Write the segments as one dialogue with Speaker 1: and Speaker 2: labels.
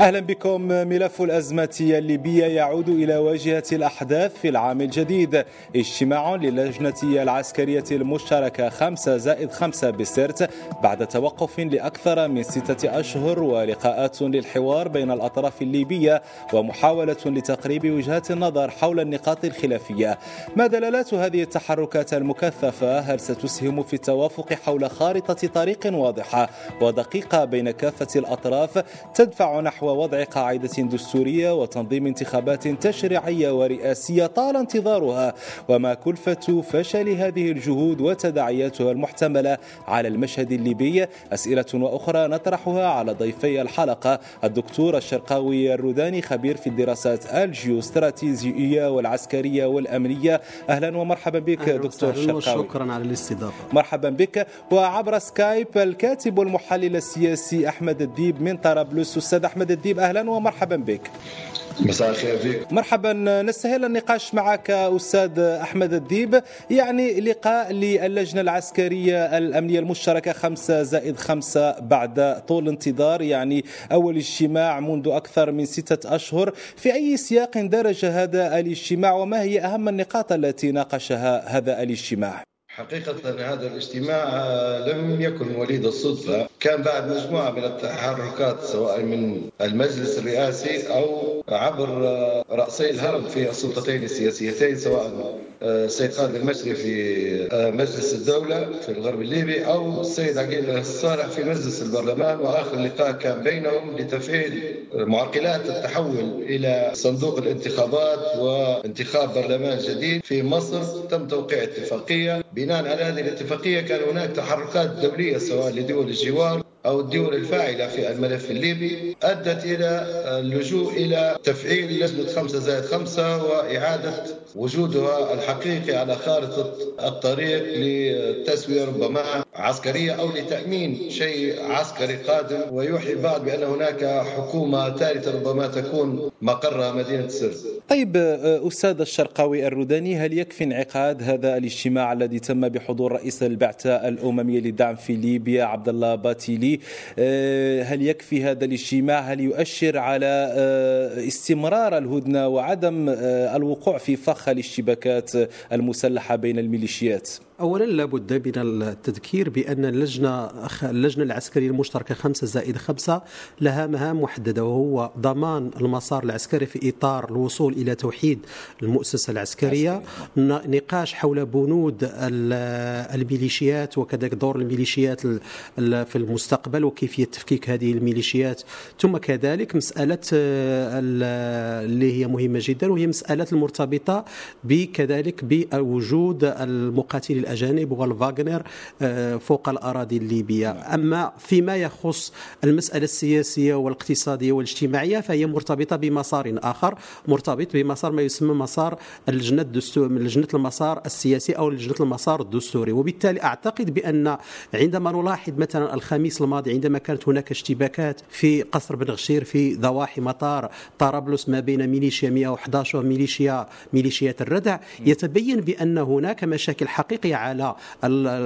Speaker 1: أهلا بكم ملف الازمه الليبية يعود إلى واجهة الأحداث في العام الجديد. اجتماع للجنة العسكرية المشتركة 5 زائد 5 بسرت بعد توقف لأكثر من ستة أشهر ولقاءات للحوار بين الأطراف الليبية ومحاولة لتقريب وجهات النظر حول النقاط الخلافية. ما دلالات هذه التحركات المكثفة؟ هل ستسهم في التوافق حول خارطة طريق واضحة ودقيقة بين كافة الأطراف؟ تدفع نحو ووضع قاعدة دستورية وتنظيم انتخابات تشريعية ورئاسية طال انتظارها وما كلفة فشل هذه الجهود وتداعياتها المحتملة على المشهد الليبي. أسئلة وأخرى نطرحها على ضيفي الحلقة الدكتور الشرقاوي الروداني خبير في الدراسات الجيوستراتيجية والعسكرية والأمنية. أهلا ومرحبا بك دكتور الشرقاوي
Speaker 2: شكرا على الاستضافة.
Speaker 1: مرحبا بك. وعبر سكايب الكاتب والمحلل السياسي أحمد الديب من طرابلس أستاذ أحمد الديب أهلا ومرحبا بك.
Speaker 3: مساء الخير فيك.
Speaker 1: مرحبا نستهل النقاش معك أستاذ أحمد الديب. يعني لقاء للجنة العسكرية الأمنية المشتركة خمسة زائد خمسة بعد طول انتظار يعني أول اجتماع منذ أكثر من ستة أشهر. في أي سياق درج هذا الاجتماع وما هي أهم النقاط التي ناقشها هذا الاجتماع؟
Speaker 3: حقيقة هذا الاجتماع لم يكن وليد الصدفة. كان بعد مجموعة من التحركات سواء من المجلس الرئاسي أو عبر رأسي الهرم في السلطتين السياسيتين سواء السيد خالد المشري في مجلس الدولة في الغرب الليبي أو السيد عقيل الصالح في مجلس البرلمان. وآخر لقاء كان بينهم لتفعيل معقلات التحول إلى صندوق الانتخابات وانتخاب برلمان جديد في مصر تم توقيع اتفاقية. بناء على هذه الاتفاقية كان هناك تحركات دولية سواء لدول الجوار أو الدول الفاعلة في الملف الليبي أدت إلى اللجوء إلى تفعيل لجنة خمسة زائد خمسة وإعادة وجودها الحقيقي على خارطة الطريق لتسوية ربما. عسكرية أو لتأمين شيء عسكري قادم ويوحي بعض بأن هناك حكومة ثالثة ربما تكون مقرها مدينة سرت
Speaker 1: طيب أستاذ الشرقاوي الروداني هل يكفي انعقاد هذا الاجتماع الذي تم بحضور رئيس البعثة الأممية للدعم في ليبيا عبد الله باتيلي هل يكفي هذا الاجتماع؟ هل يؤشر على استمرار الهدنة وعدم الوقوع في فخ الاشتباكات المسلحة بين الميليشيات؟
Speaker 2: اولا لابد من التذكير بأن اللجنة اللجنة العسكرية المشتركة خمسة زائد خمسة لها مهام محددة وهو ضمان المسار العسكري في إطار الوصول إلى توحيد المؤسسة العسكرية نقاش حول بنود الميليشيات وكذلك دور الميليشيات في المستقبل وكيفية تفكيك هذه الميليشيات. ثم كذلك مسألة اللي هي مهمة جدا وهي مسألة المرتبطة بكذلك بوجود المقاتلين الأجانب والفاغنر فوق الأراضي الليبية. أما فيما يخص المسألة السياسية والاقتصادية والاجتماعية فهي مرتبطة بمسار آخر مرتبط بمسار ما يسمى مسار اللجنه الدستور لجنة المسار السياسي أو لجنة المسار الدستوري. وبالتالي أعتقد بأن عندما نلاحظ مثلا الخميس الماضي عندما كانت هناك اشتباكات في قصر بن غشير في ضواحي مطار طرابلس ما بين ميليشيا 111 وميليشيا ميليشيات الردع يتبين بأن هناك مشاكل حقيقية على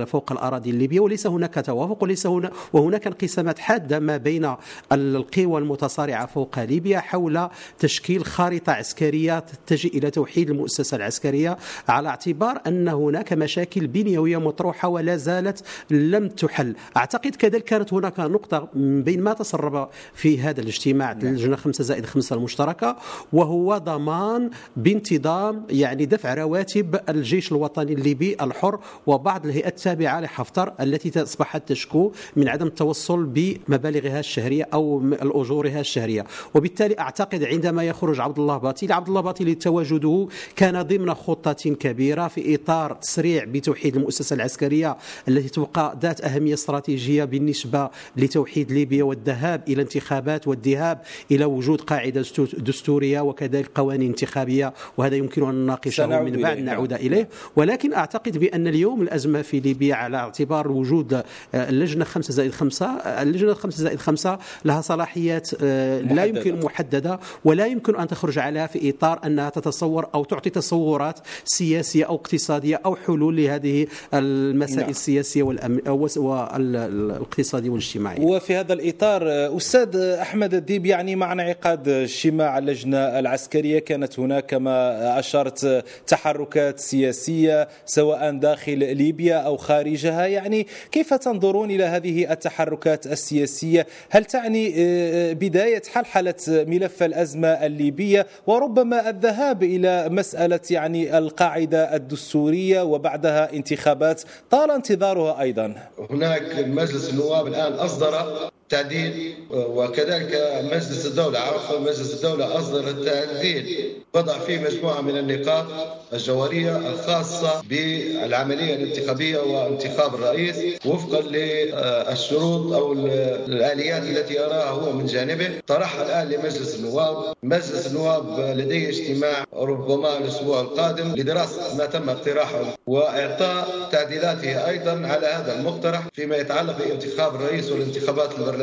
Speaker 2: فوق الأراضي الليبية وليس هناك توافق وليس هنا وهناك انقسامات حادة ما بين القوى المتصارعة فوق ليبيا حول تشكيل خارطة عسكرية تتجه إلى توحيد المؤسسة العسكرية على اعتبار أن هناك مشاكل بنيوية مطروحة ولا زالت لم تحل. أعتقد كذلك كانت هناك نقطة بين ما تسرب في هذا الاجتماع اللجنه 5 زائد 5 المشتركة وهو ضمان بانتظام يعني دفع رواتب الجيش الوطني الليبي الحر وبعض الهيئات التابعة لحفتر التي أصبحت تشكو من عدم التوصل بمبالغها الشهرية أو اجورها الشهرية. وبالتالي أعتقد عندما يخرج عبد الله باطيلي عبد الله باطيلي تواجده كان ضمن خطة كبيرة في إطار تسريع بتوحيد المؤسسة العسكرية التي تبقى ذات أهمية استراتيجية بالنسبة لتوحيد ليبيا والذهاب إلى انتخابات والذهاب إلى وجود قاعدة دستورية وكذلك قوانين انتخابية وهذا يمكن أن نناقشه من بعد نعود إليه. ولكن أعتقد بأن اليوم الأزمة في ليبيا على اعتبار وجود آه، اللجنة 5 زائد 5 اللجنة 5 زائد 5 لها صلاحيات آه، لا
Speaker 1: محددة.
Speaker 2: يمكن محددة ولا يمكن أن تخرج عليها في إطار أنها تتصور أو تعطي تصورات سياسية أو اقتصادية أو حلول لهذه المسائل
Speaker 1: نعم.
Speaker 2: السياسية والأم- والإقتصادية والاجتماعية
Speaker 1: وفي هذا الإطار أستاذ أحمد الديب يعني مع انعقاد اجتماع اللجنة العسكرية كانت هناك كما أشرت تحركات سياسية سواء داخل ليبيا أو خارجها. يعني كيف تنظرون إلى هذه التحركات السياسية؟ هل تعني آه، بداية حلحلة ملف الأزمة الليبية؟ وربما الذهاب إلى مسألة يعني القاعدة الدستورية وبعدها انتخابات. طال انتظارها أيضا.
Speaker 3: هناك مجلس النواب الآن أصدر تعديل وكذلك مجلس الدولة عفوا مجلس الدولة أصدر التعديل. وضع فيه مجموعة من النقاط الجوهرية الخاصة بالعملية الانتخابية وانتخاب الرئيس وفقا للشروط أو الآليات التي يراها هو من جانبه. طرحها الآن لمجلس النواب مجلس النواب لديه اجتماع ربما الأسبوع القادم لدراسة ما تم اقتراحه وإعطاء تعديلاته أيضا على هذا المقترح فيما يتعلق بانتخاب الرئيس والانتخابات البرلمانية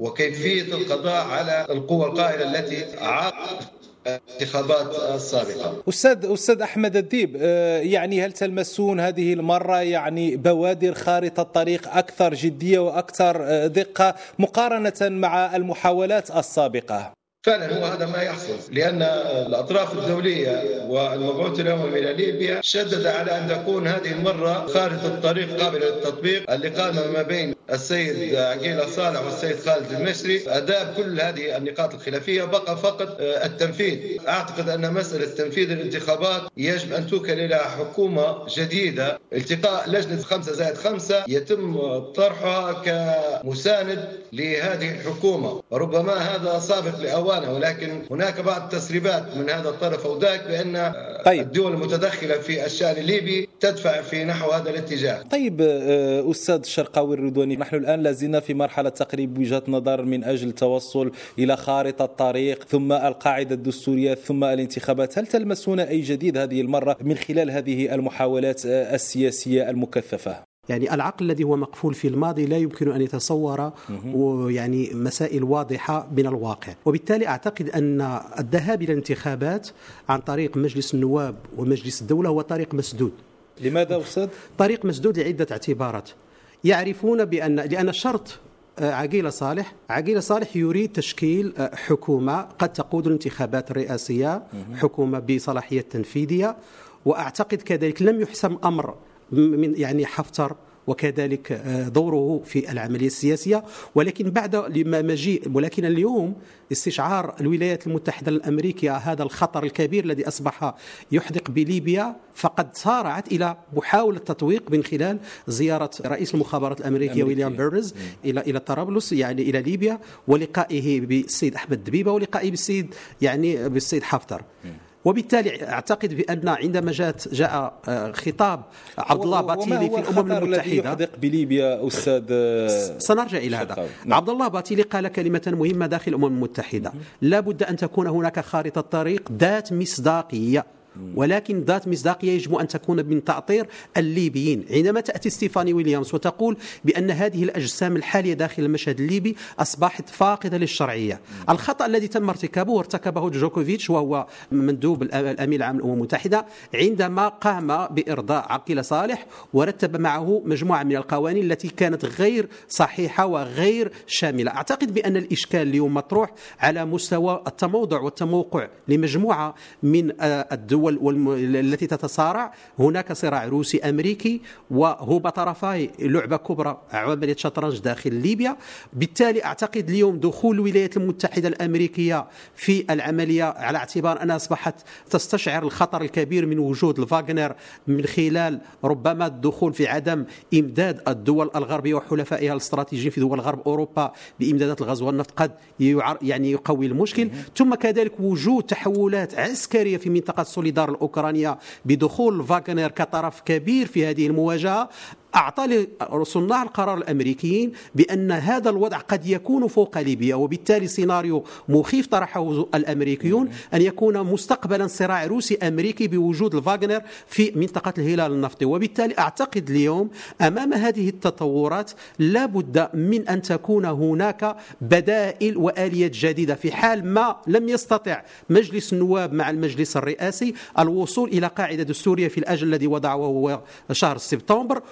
Speaker 3: وكيفية القضاء على القوى القائلة التي عاقبت الانتخابات السابقة
Speaker 1: أستاذ أستاذ أحمد الديب آه، يعني هل تلمسون هذه المرة يعني بوادر خارطة الطريق أكثر جدية وأكثر آه، دقة مقارنة مع المحاولات السابقة؟
Speaker 3: فعلا هو هذا ما يحصل لأن الأطراف الدولية والمبعوث الأممي إلى ليبيا شدد على أن تكون هذه المرة خارطة الطريق قابلة للتطبيق اللي قام ما بين السيد عقيله صالح والسيد خالد المشري اداء كل هذه النقاط الخلافية بقى فقط التنفيذ أعتقد أن مسألة تنفيذ الانتخابات يجب أن توكل إلى حكومة جديدة التقاء لجنة خمسة زائد خمسة يتم طرحها كمساند لهذه الحكومة ربما هذا سابق لاوان ولكن هناك بعض التسريبات من هذا الطرف أو ذاك بأن
Speaker 1: طيب.
Speaker 3: الدول المتدخلة في الشأن الليبي تدفع في نحو هذا الاتجاه.
Speaker 1: طيب آه، أستاذ الشرقاوي الرضواني نحن الآن لازلنا في مرحلة تقريب وجهة نظر من أجل التوصل إلى خارطة الطريق ثم القاعدة الدستورية ثم الانتخابات هل تلمسون أي جديد هذه المرة من خلال هذه المحاولات السياسية المكثفة
Speaker 2: يعني العقل الذي هو مقفول في الماضي لا يمكن أن يتصور يعني مسائل واضحة من الواقع، وبالتالي أعتقد أن الذهاب إلى الانتخابات عن طريق مجلس النواب ومجلس الدولة هو طريق مسدود.
Speaker 1: لماذا أستاذ؟
Speaker 2: طريق مسدود لعدة اعتبارات. يعرفون بان لأن الشرط آه، عقيلة صالح، عقيلة صالح يريد تشكيل آه، حكومة قد تقود الانتخابات الرئاسية، حكومة بصلاحية تنفيذية، وأعتقد كذلك لم يحسم أمر من يعني حفتر وكذلك آه، دوره في العملية السياسية. ولكن بعد لما مجيء ولكن اليوم استشعار الولايات المتحدة الأمريكية هذا الخطر الكبير الذي أصبح يحدق بليبيا فقد سارعت إلى محاولة تطويق من خلال زيارة رئيس المخابرات الأمريكية
Speaker 1: أمريكية.
Speaker 2: ويليام بيرنز إلى إلى طرابلس يعني إلى ليبيا ولقائه بالسيد أحمد دبيبة ولقائه بالسيد يعني بالسيد حفتر. وبالتالي أعتقد بأن عندما جاءت جاء آه، خطاب عبد الله باتيلي في
Speaker 1: الأمم
Speaker 2: المتحدة
Speaker 1: يحدق بليبيا أستاذ آه،
Speaker 2: سنرجع إلى هذا.
Speaker 1: نعم.
Speaker 2: عبد الله باتيلي قال كلمة مهمة داخل الأمم المتحدة لا بد أن تكون هناك خارطة طريق ذات مصداقية ولكن ذات مصداقية يجب أن تكون من تعطير الليبيين، عندما تأتي ستيفاني ويليامز وتقول بأن هذه الأجسام الحالية داخل المشهد الليبي أصبحت فاقدة للشرعية. الخطأ الذي تم ارتكابه ارتكبه جوكوفيتش وهو مندوب الامين العام للأمم المتحدة عندما قام بإرضاء عقيله صالح ورتب معه مجموعة من القوانين التي كانت غير صحيحة وغير شاملة، أعتقد بأن الإشكال اليوم مطروح على مستوى التموضع والتموقع لمجموعة من آه، الدول. التي تتصارع، هناك صراع روسي أمريكي وهما طرفاي لعبة كبرى عملية شطرنج داخل ليبيا، بالتالي أعتقد اليوم دخول الولايات المتحدة الأمريكية في العملية على اعتبار أنها أصبحت تستشعر الخطر الكبير من وجود الفاغنر من خلال ربما الدخول في عدم إمداد الدول الغربية وحلفائها الاستراتيجيين في دول غرب أوروبا بإمدادات الغاز والنفط قد يعني يقوي المشكل. ثم كذلك وجود تحولات عسكرية في منطقة سوليدار الأوكرانية بدخول فاغنر كطرف كبير في هذه المواجهة. أعطى صناع القرار الأمريكيين بأن هذا الوضع قد يكون فوق ليبيا وبالتالي سيناريو مخيف طرحه الأمريكيون أن يكون مستقبلا صراع روسي أمريكي بوجود الفاغنر في منطقة الهلال النفطي. وبالتالي أعتقد اليوم أمام هذه التطورات لا بد من أن تكون هناك بدائل وآليات جديدة في حال ما لم يستطع مجلس النواب مع المجلس الرئاسي الوصول إلى قاعدة دستورية في الأجل الذي وضعه هو شهر سبتمبر.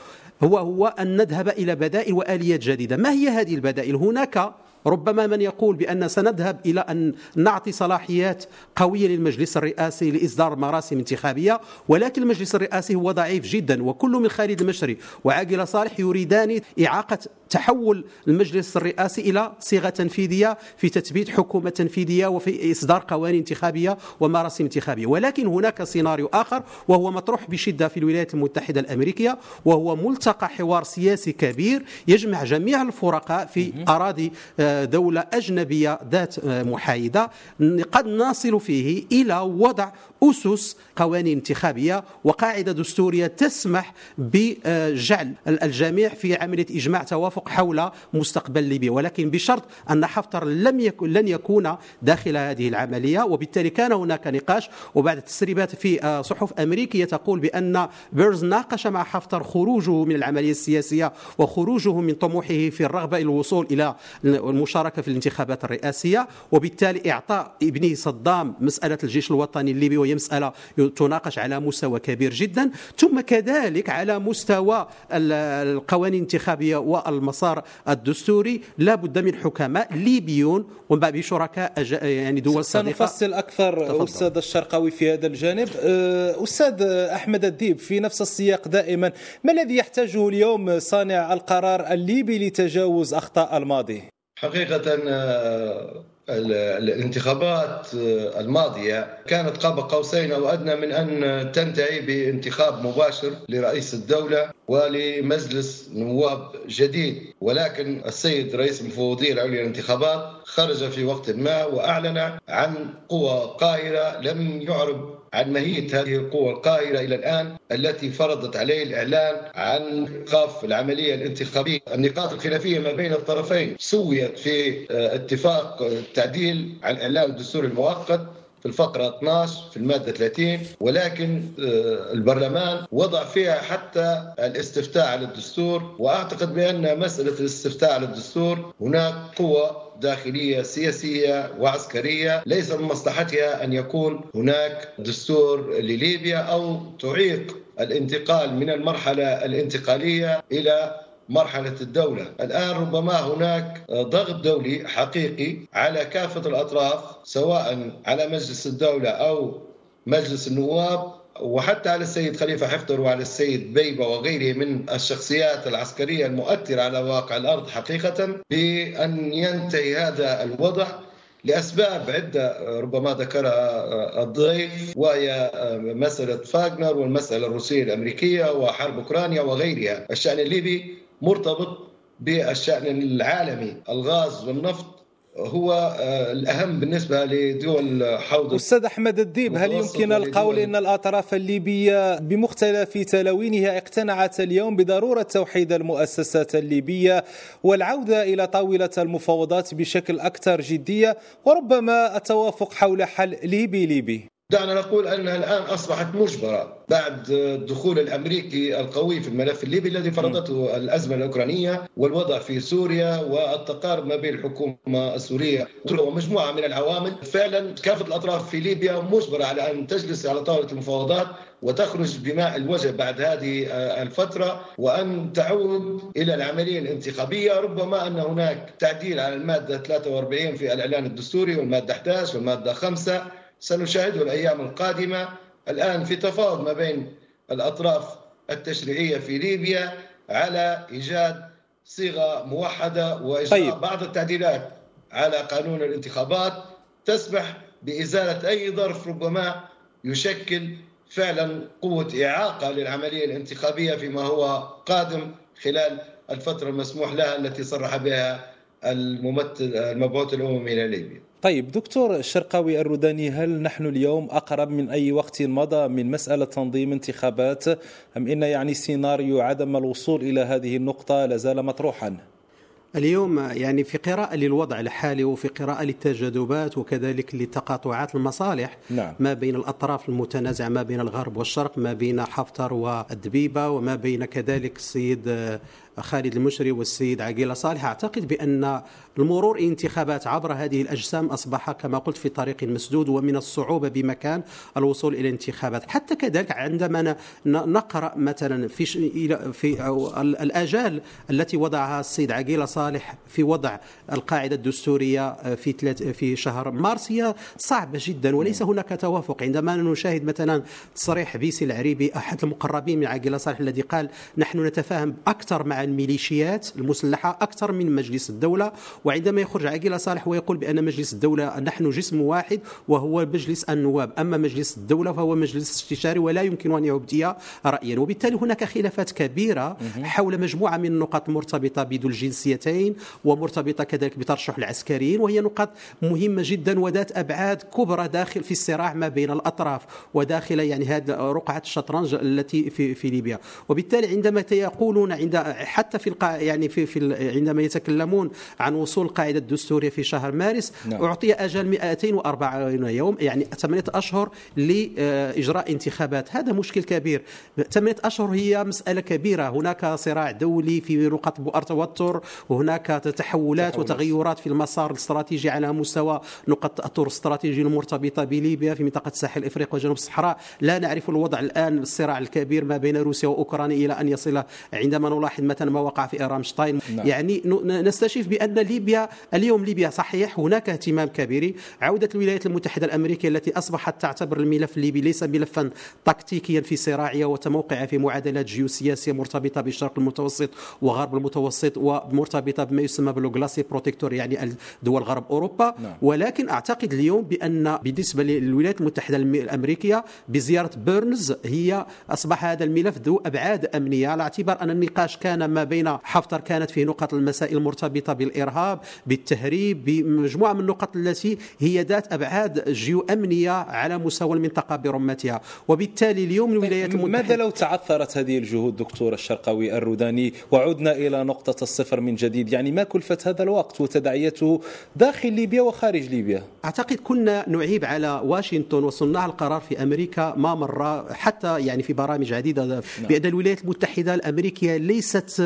Speaker 2: هو هو أن نذهب إلى بدائل وآليات جديدة. ما هي هذه البدائل؟ هناك ربما من يقول بأن سنذهب إلى أن نعطي صلاحيات قوية للمجلس الرئاسي لإصدار مراسم انتخابية ولكن المجلس الرئاسي هو ضعيف جدا وكل من خالد المشري وعاقل صالح يريدان إعاقة تحول المجلس الرئاسي إلى صيغة تنفيذية في تثبيت حكومة تنفيذية وفي إصدار قوانين انتخابية ومراسم انتخابية. ولكن هناك سيناريو آخر وهو مطروح بشدة في الولايات المتحدة الأمريكية وهو ملتقى حوار سياسي كبير يجمع جميع الفرقاء في أراضي آه، دولة أجنبية ذات آه، محايدة. قد نصل فيه إلى وضع أسس قوانين انتخابية وقاعدة دستورية تسمح بجعل الجميع في عملية إجماع توافق حول مستقبل ليبيا ولكن بشرط أن حفتر لم يكن لن يكون داخل هذه العملية وبالتالي كان هناك نقاش وبعد تسريبات في آه، صحف أمريكية تقول بأن بيرز ناقش مع حفتر خروجه من العملية السياسية وخروجه من طموحه في الرغبة إلى الوصول إلى المشاركة في الانتخابات الرئاسية وبالتالي إعطاء ابنه صدام مسألة الجيش الوطني الليبي وهي مسألة تناقش على مستوى كبير جدا ثم كذلك على مستوى القوانين الانتخابية والمسار الدستوري لا بد من حكماء ليبيون وبشركاء يعني دول
Speaker 1: صديقة. سنفصل أكثر تفضل. أستاذ الشرقاوي في هذا الجانب. أه، أستاذ أحمد الديب في نفس السياق دائما ما الذي يحتاجه اليوم صانع القرار الليبي لتجاوز أخطاء الماضي؟
Speaker 3: حقيقة أه، الانتخابات الماضية كانت قاب قوسين أو أدنى من أن تنتهي بانتخاب مباشر لرئيس الدولة. ولمجلس نواب جديد. ولكن السيد رئيس المفوضية العليا للانتخابات خرج في وقت ما وأعلن عن قوى قاهرة لم يعرب عن ماهية هذه القوى القاهرة إلى الآن التي فرضت عليه الإعلان عن إيقاف العملية الانتخابية. النقاط الخلافية ما بين الطرفين سويت في آه، اتفاق التعديل عن إعلان الدستور المؤقت في الفقرة 12 في المادة 30 ولكن آه، البرلمان وضع فيها حتى الاستفتاء على الدستور وأعتقد بأن مسألة الاستفتاء على الدستور هناك قوة داخلية سياسية وعسكرية ليس من مصلحتها أن يكون هناك دستور لليبيا أو تعيق الانتقال من المرحلة الانتقالية إلى مرحلة الدولة. الآن ربما هناك ضغط دولي حقيقي على كافة الأطراف سواء على مجلس الدولة أو مجلس النواب وحتى على السيد خليفة حفتر وعلى السيد بيبة وغيره من الشخصيات العسكرية المؤثرة على واقع الأرض حقيقة بأن ينتهي هذا الوضع لأسباب عدة ربما ذكرها الضيف وهي مسألة فاغنر والمسألة الروسية الأمريكية وحرب أوكرانيا وغيرها. الشأن الليبي مرتبط بالشأن العالمي. الغاز والنفط هو آه، الأهم بالنسبة لدول حوض
Speaker 1: أستاذ أحمد الديب هل يمكن القول أن الأطراف الليبية بمختلف تلاوينها اقتنعت اليوم بضرورة توحيد المؤسسات الليبية والعودة إلى طاولة المفاوضات بشكل أكثر جدية؟ وربما التوافق حول حل ليبي ليبي.
Speaker 3: دعنا نقول أنها الآن أصبحت مجبرة بعد الدخول الأمريكي القوي في الملف الليبي الذي فرضته الأزمة الأوكرانية والوضع في سوريا والتقارب ما بين الحكومة السورية. ومجموعه من العوامل. فعلا كافة الأطراف في ليبيا مجبرة على أن تجلس على طاولة المفاوضات وتخرج بماء الوجه بعد هذه الفترة وأن تعود إلى العملية الانتخابية. ربما أن هناك تعديل على المادة 43 في الإعلان الدستوري والمادة 11 والمادة 5 سنشاهده الأيام القادمة الآن في تفاوض ما بين الأطراف التشريعية في ليبيا على إيجاد صيغة موحدة وإجراء طيب. بعض التعديلات على قانون الانتخابات تسمح بإزالة أي ظرف ربما يشكل فعلا قوة إعاقة للعملية الانتخابية فيما هو قادم خلال الفترة المسموح لها التي صرح بها الممثل المبعوث الأممي إلى ليبيا
Speaker 1: طيب دكتور الشرقاوي الروداني هل نحن اليوم أقرب من أي وقت مضى من مسألة تنظيم انتخابات أم إن يعني سيناريو عدم الوصول إلى هذه النقطة لازال مطروحا؟
Speaker 2: اليوم يعني في قراءة للوضع الحالي وفي قراءة للتجاذبات وكذلك لتقاطعات المصالح
Speaker 1: نعم.
Speaker 2: ما بين الأطراف المتنازعة ما بين الغرب والشرق ما بين حفتر والدبيبة وما بين كذلك السيد خالد المشري والسيد عقيلة صالح. أعتقد بأن المرور انتخابات عبر هذه الأجسام أصبح كما قلت في طريق مسدود ومن الصعوبة بمكان الوصول إلى انتخابات. حتى كذلك عندما نقرأ مثلا في في الآجال التي وضعها السيد عقيلة صالح في وضع القاعدة الدستورية في في شهر مارس هي صعبة جدا وليس هناك توافق. عندما نشاهد مثلا تصريح بيسي العريبي أحد المقربين من عقيلة صالح الذي قال نحن نتفاهم أكثر مع الميليشيات المسلحة أكثر من مجلس الدولة وعندما يخرج عقيلة صالح ويقول بأن مجلس الدولة نحن جسم واحد وهو مجلس النواب. أما مجلس الدولة فهو مجلس استشاري ولا يمكن أن يبدي رأيا. وبالتالي هناك خلافات كبيرة حول مجموعة من النقاط مرتبطة بذو الجنسيتين ومرتبطة كذلك بترشح العسكريين وهي نقاط مهمة جدا وذات أبعاد كبرى داخل في الصراع ما بين الأطراف وداخل يعني هذه رقعة الشطرنج التي في, في ليبيا. وبالتالي عندما يقولون عند حتى في القا يعني في, في عندما يتكلمون عن وصول القاعده الدستورية في شهر مارس نعم. أعطي أجل 240 يوم يعني ثمانية أشهر لاجراء انتخابات. هذا مشكل كبير. ثمانية أشهر هي مسألة كبيرة. هناك صراع دولي في نقط بؤر توتر وهناك تحولات, وتغيرات في المسار الاستراتيجي على مستوى نقط التأثر الاستراتيجي المرتبطة بليبيا في منطقة الساحل الافريقي وجنوب الصحراء. لا نعرف الوضع الآن الصراع الكبير ما بين روسيا وأوكرانيا إلى أن يصل عندما نلاحظ مثلا ما وقع في رامشتاين نعم. يعني نستشف بأن ليبيا اليوم ليبيا صحيح هناك اهتمام كبير عودة الولايات المتحدة الأمريكية التي أصبحت تعتبر الملف الليبي ليس ملفا تكتيكيا في صراعها وتموقعها في معادلات جيوسياسية مرتبطة بالشرق المتوسط وغرب المتوسط ومرتبطة بما يسمى بال glacis protecteur يعني دول غرب أوروبا نعم. ولكن أعتقد اليوم بأن بالنسبة للولايات المتحدة الأمريكية بزيارة بيرنز هي أصبح هذا الملف ذو أبعاد أمنية على اعتبار أن النقاش كان ما بين حفتر كانت في نقط المسائل المرتبطة بالإرهاب بالتهريب بمجموعة من النقط التي هي ذات أبعاد جيو أمنية على مستوى المنطقة برمتها. وبالتالي اليوم الولايات
Speaker 1: المتحدة ماذا لو تعثرت هذه الجهود دكتور الشرقاوي الروداني؟ وعدنا إلى نقطة الصفر من جديد. يعني ما كلفة هذا الوقت وتداعياته داخل ليبيا وخارج ليبيا؟
Speaker 2: أعتقد كنا نعيب على واشنطن وصناع القرار في أمريكا ما مر حتى يعني في برامج عديدة نعم. بأن الولايات المتحدة الأمريكية ليست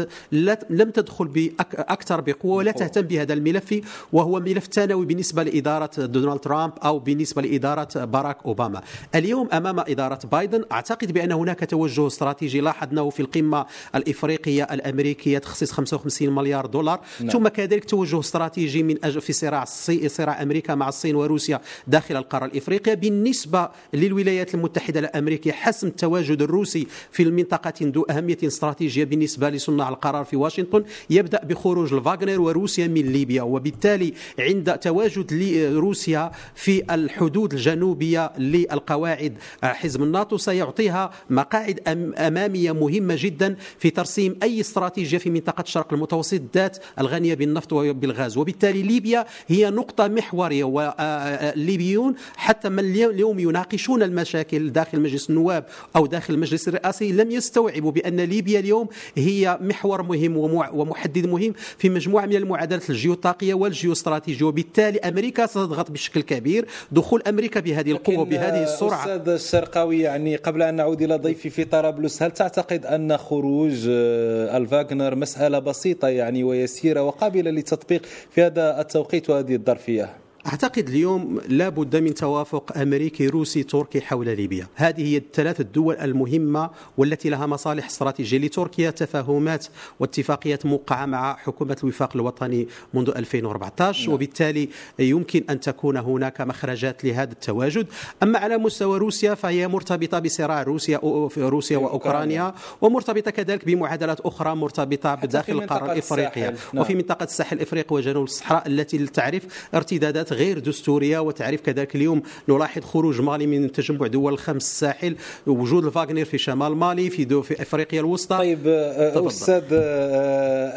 Speaker 2: لم تدخل أكثر بقوة ولا تهتم بهذا الملف وهو ملف ثانوي بالنسبة لإدارة دونالد ترامب أو بالنسبة لإدارة باراك أوباما. اليوم أمام إدارة بايدن أعتقد بأن هناك توجه استراتيجي لاحظناه في القمة الإفريقية الأمريكية تخصيص 55 مليار دولار. نعم. ثم كذلك توجه استراتيجي من أجل في صراع صراع أمريكا مع الصين وروسيا داخل القارة الإفريقية. بالنسبة للولايات المتحدة الأمريكية حسم التواجد الروسي في المنطقة ذو أهمية استراتيجية بالنسبة لصناع القرار في واشنطن يبدأ بخروج الفاغنر وروسيا من ليبيا وبالتالي عند تواجد روسيا في الحدود الجنوبية للقواعد حزب الناتو سيعطيها مقاعد أمامية مهمة جدا في ترسيم أي استراتيجية في منطقة الشرق المتوسط ذات الغنية بالنفط وبالغاز. وبالتالي ليبيا هي نقطة محورية والليبيون حتى من اليوم يناقشون المشاكل داخل مجلس النواب أو داخل المجلس الرئاسي لم يستوعبوا بأن ليبيا اليوم هي محور مهم ومحدد مهم في مجموعة من المعادلات الجيوطاقية والجيوستراتيجية. وبالتالي أمريكا ستضغط بشكل كبير. دخول أمريكا بهذه القوة وبهذه السرعة.
Speaker 1: أستاذ الشرقاوي يعني قبل أن نعود إلى ضيفي في طرابلس هل تعتقد أن خروج آه، الفاغنر مسألة بسيطة يعني ويسيرة وقابلة للتطبيق في هذا التوقيت وهذه الظرفية؟
Speaker 2: أعتقد اليوم لا بد من توافق أمريكي روسي تركي حول ليبيا. هذه هي الثلاث الدول المهمة والتي لها مصالح استراتيجية لتركيا تفاهمات واتفاقيات موقعة مع حكومة الوفاق الوطني منذ 2014 نعم. وبالتالي يمكن أن تكون هناك مخرجات لهذا التواجد. أما على مستوى روسيا فهي مرتبطة بصراع روسيا روسيا وأوكرانيا ومرتبطة كذلك بمعادلات أخرى مرتبطة بداخل القارة الإفريقية. نعم. وفي منطقة الساحل الإفريقي وجنوب الصحراء التي تعرف ارتدادات غير دستورية وتعرف كذلك اليوم نلاحظ خروج مالي من تجمع دول الخمس الساحل وجود الفاغنر في شمال مالي في دو في أفريقيا الوسطى.
Speaker 1: طيب تفضل. أستاذ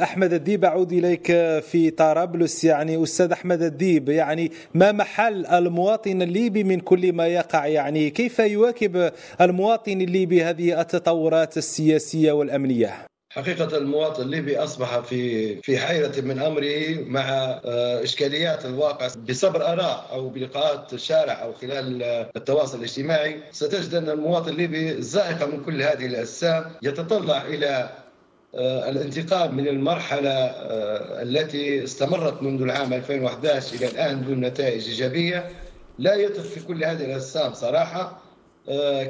Speaker 1: أحمد الديب أعود إليك في طرابلس. يعني أستاذ أحمد الديب يعني ما محل المواطن الليبي من كل ما يقع؟ يعني كيف يواكب المواطن الليبي هذه التطورات السياسية والأمنية؟
Speaker 3: حقيقة المواطن الليبي أصبح في في حيرة من أمره مع آه، إشكاليات الواقع بصبر آراء أو بلقاءات الشارع أو خلال التواصل الاجتماعي. ستجد أن المواطن الليبي زائق من كل هذه الأجسام يتطلع إلى آه، الانتقال من المرحلة آه، التي استمرت منذ العام 2011 إلى الآن دون نتائج إيجابية. لا يثق في كل هذه الأجسام صراحة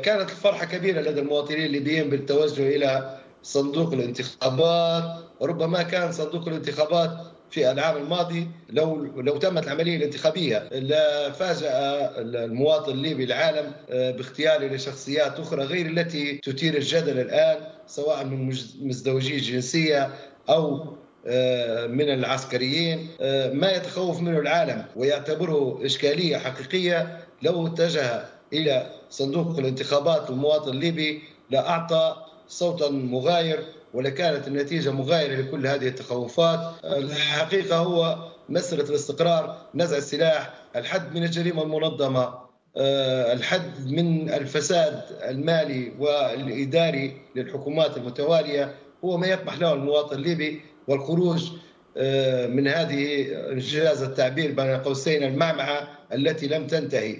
Speaker 3: كانت الفرحة كبيرة لدى المواطنين الليبيين بالتوجه إلى صندوق الانتخابات ربما كان صندوق الانتخابات في العام الماضي لو لو تمت العملية الانتخابية لفاجأ المواطن الليبي العالم آه، باختياره لشخصيات أخرى غير التي تثير الجدل الآن سواء من مزدوجي الجنسيه أو آه، من العسكريين. آه، ما يتخوف منه العالم ويعتبره إشكالية حقيقية لو اتجه إلى صندوق الانتخابات المواطن الليبي لاعطى صوتا مغاير ولكانت النتيجة مغايرة لكل هذه التخوفات. الحقيقة هو مسألة الاستقرار نزع السلاح الحد من الجريمة المنظمة آه، الحد من الفساد المالي والإداري للحكومات المتوالية. هو ما يطمح له المواطن الليبي والخروج آه، من هذه انجاز التعبير بين قوسين المعمعة التي لم تنتهي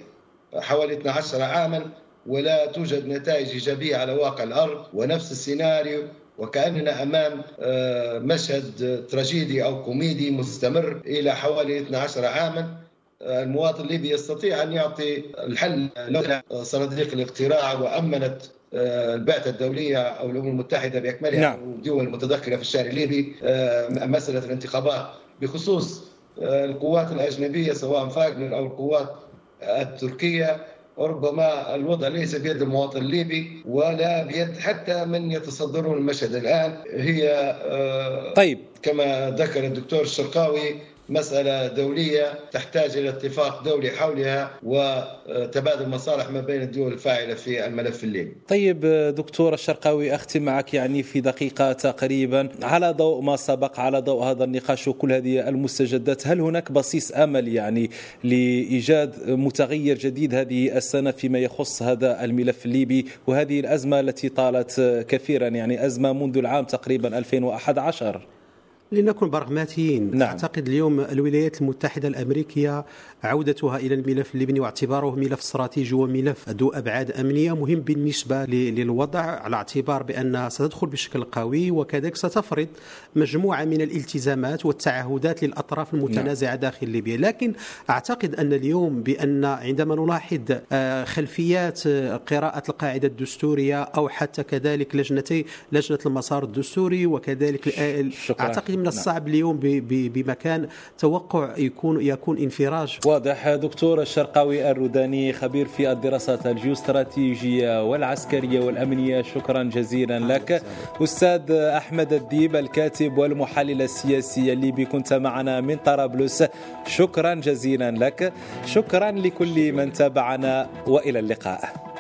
Speaker 3: حوالي 12 عاما. ولا توجد نتائج إيجابية على واقع الأرض ونفس السيناريو وكأننا أمام آه، مشهد تراجيدي أو كوميدي مستمر إلى حوالي 12 عاما. آه، المواطن الليبي يستطيع أن يعطي الحل لولا صناديق الاقتراع وأمنت آه، البعثة الدولية أو الأمم المتحدة بأكملها نعم. والدول المتدخلة في الشارع الليبي. مسألة الانتخابات. بخصوص القوات الأجنبية سواء فاغنر أو القوات التركية ربما الوضع ليس بيد المواطن الليبي ولا بيد حتى من يتصدرون المشهد الآن. هي
Speaker 1: آه، طيب.
Speaker 3: كما ذكر الدكتور الشرقاوي مسألة دولية تحتاج إلى اتفاق دولي حولها وتبادل مصالح ما بين الدول الفاعلة في الملف الليبي.
Speaker 1: طيب دكتور الشرقاوي أختم معك يعني في دقيقة تقريبا. على ضوء ما سبق على ضوء هذا النقاش وكل هذه المستجدات هل هناك بصيص أمل يعني لإيجاد متغير جديد هذه السنة فيما يخص هذا الملف الليبي وهذه الأزمة التي طالت كثيرا يعني أزمة منذ العام تقريبا 2011
Speaker 2: لنكن براغماتيين نعم. أعتقد اليوم الولايات المتحدة الأمريكية عودتها إلى الملف اللبني واعتباره ملف استراتيجي وملف ذو أبعاد أمنية مهم بالنسبة للوضع على اعتبار بأن ستدخل بشكل قوي وكذلك ستفرض مجموعة من الالتزامات والتعهدات للأطراف المتنازعة نعم. داخل ليبيا، لكن أعتقد أن اليوم بأن عندما نلاحظ آه، خلفيات آه، قراءة القاعدة الدستورية أو حتى كذلك لجنتي لجنة المسار الدستوري وكذلك شكرا. أعتقد من نعم. الصعب اليوم بمكان توقع يكون يكون انفراج
Speaker 1: واضح دكتور الشرقاوي الروداني خبير في الدراسات الجيوستراتيجيه والعسكرية والأمنية. شكرا جزيلا لك. أستاذ أحمد الديب الكاتب والمحلل السياسي الليبي كنت معنا من طرابلس. شكرا جزيلا لك. شكرا لكل من تابعنا وإلى اللقاء.